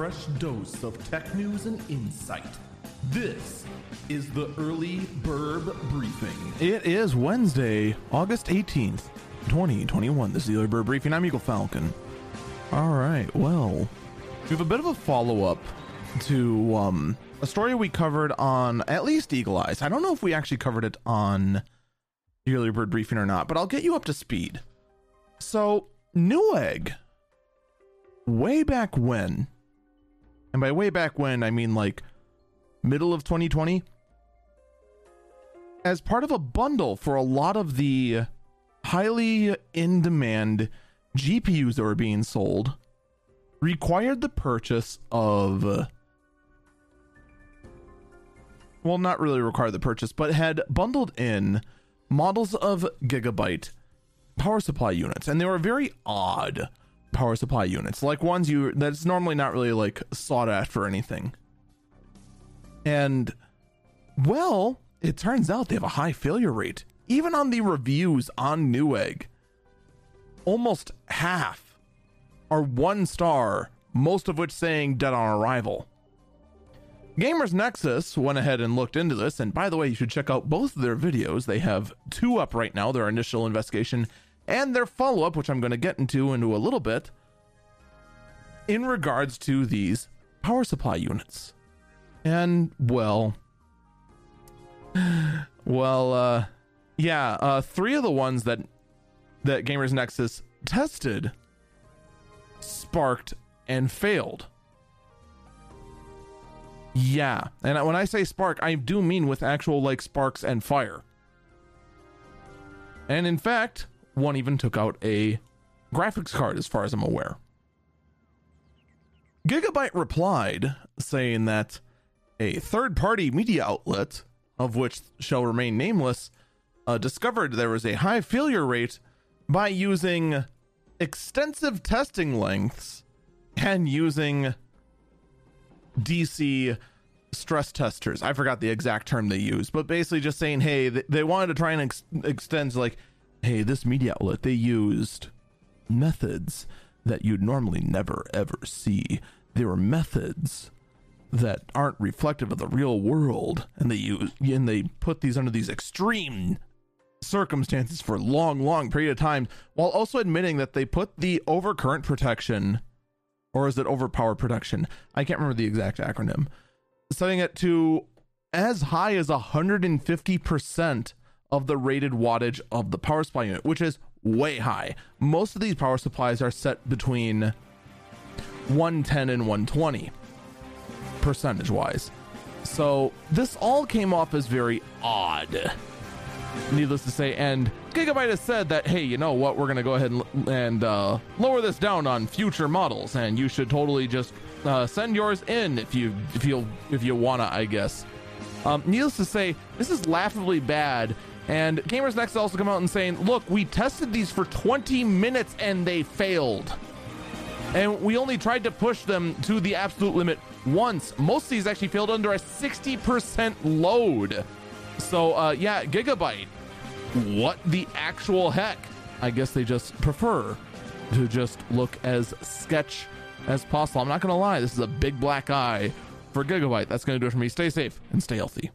fresh dose of tech news and insight. This is the Early Bird Briefing. It is Wednesday, August 18th, 2021. This is the Early Bird Briefing. I'm Eagle Falcon. All right, well, we have a bit of a follow up to um, a story we covered on at least Eagle Eyes. I don't know if we actually covered it on the Early Bird Briefing or not, but I'll get you up to speed. So, Newegg, way back when, and by way back when, I mean like middle of 2020, as part of a bundle for a lot of the highly in demand GPUs that were being sold, required the purchase of. Well, not really required the purchase, but had bundled in models of Gigabyte power supply units, and they were very odd power supply units, like ones you that's normally not really like sought after or anything. And well, it turns out they have a high failure rate. Even on the reviews on Newegg, almost half are one star, most of which saying dead on arrival. Gamers Nexus went ahead and looked into this, and by the way, you should check out both of their videos. They have two up right now their initial investigation and their follow up, which I'm going to get into into a little bit, in regards to these power supply units. And, well, well, uh, yeah, uh, three of the ones that that Gamers Nexus tested sparked and failed. Yeah, and when I say spark, I do mean with actual like sparks and fire. And in fact, one even took out a graphics card, as far as I'm aware. Gigabyte replied saying that a third party media outlet, of which shall remain nameless, uh, discovered there was a high failure rate by using extensive testing lengths and using DC stress testers. I forgot the exact term they used, but basically just saying, hey, they wanted to try and ex- extend, like, hey, this media outlet, they used methods that you'd normally never ever see. They were methods that aren't reflective of the real world, and they use and they put these under these extreme circumstances for a long, long period of time, while also admitting that they put the overcurrent protection, or is it overpower protection? I can't remember the exact acronym. Setting it to as high as 150% of the rated wattage of the power supply unit, which is way high. Most of these power supplies are set between 110 and 120 percentage wise. So this all came off as very odd. Needless to say, and Gigabyte has said that, hey, you know what? We're gonna go ahead and, and uh, lower this down on future models, and you should totally just uh, send yours in if you if you if you wanna, I guess. Um, needless to say, this is laughably bad and Gamers Nexus also come out and saying, look, we tested these for 20 minutes and they failed. And we only tried to push them to the absolute limit once. Most of these actually failed under a 60% load. So, uh, yeah, Gigabyte. What the actual heck? I guess they just prefer to just look as sketch as possible. I'm not going to lie, this is a big black eye for Gigabyte. That's going to do it for me. Stay safe and stay healthy.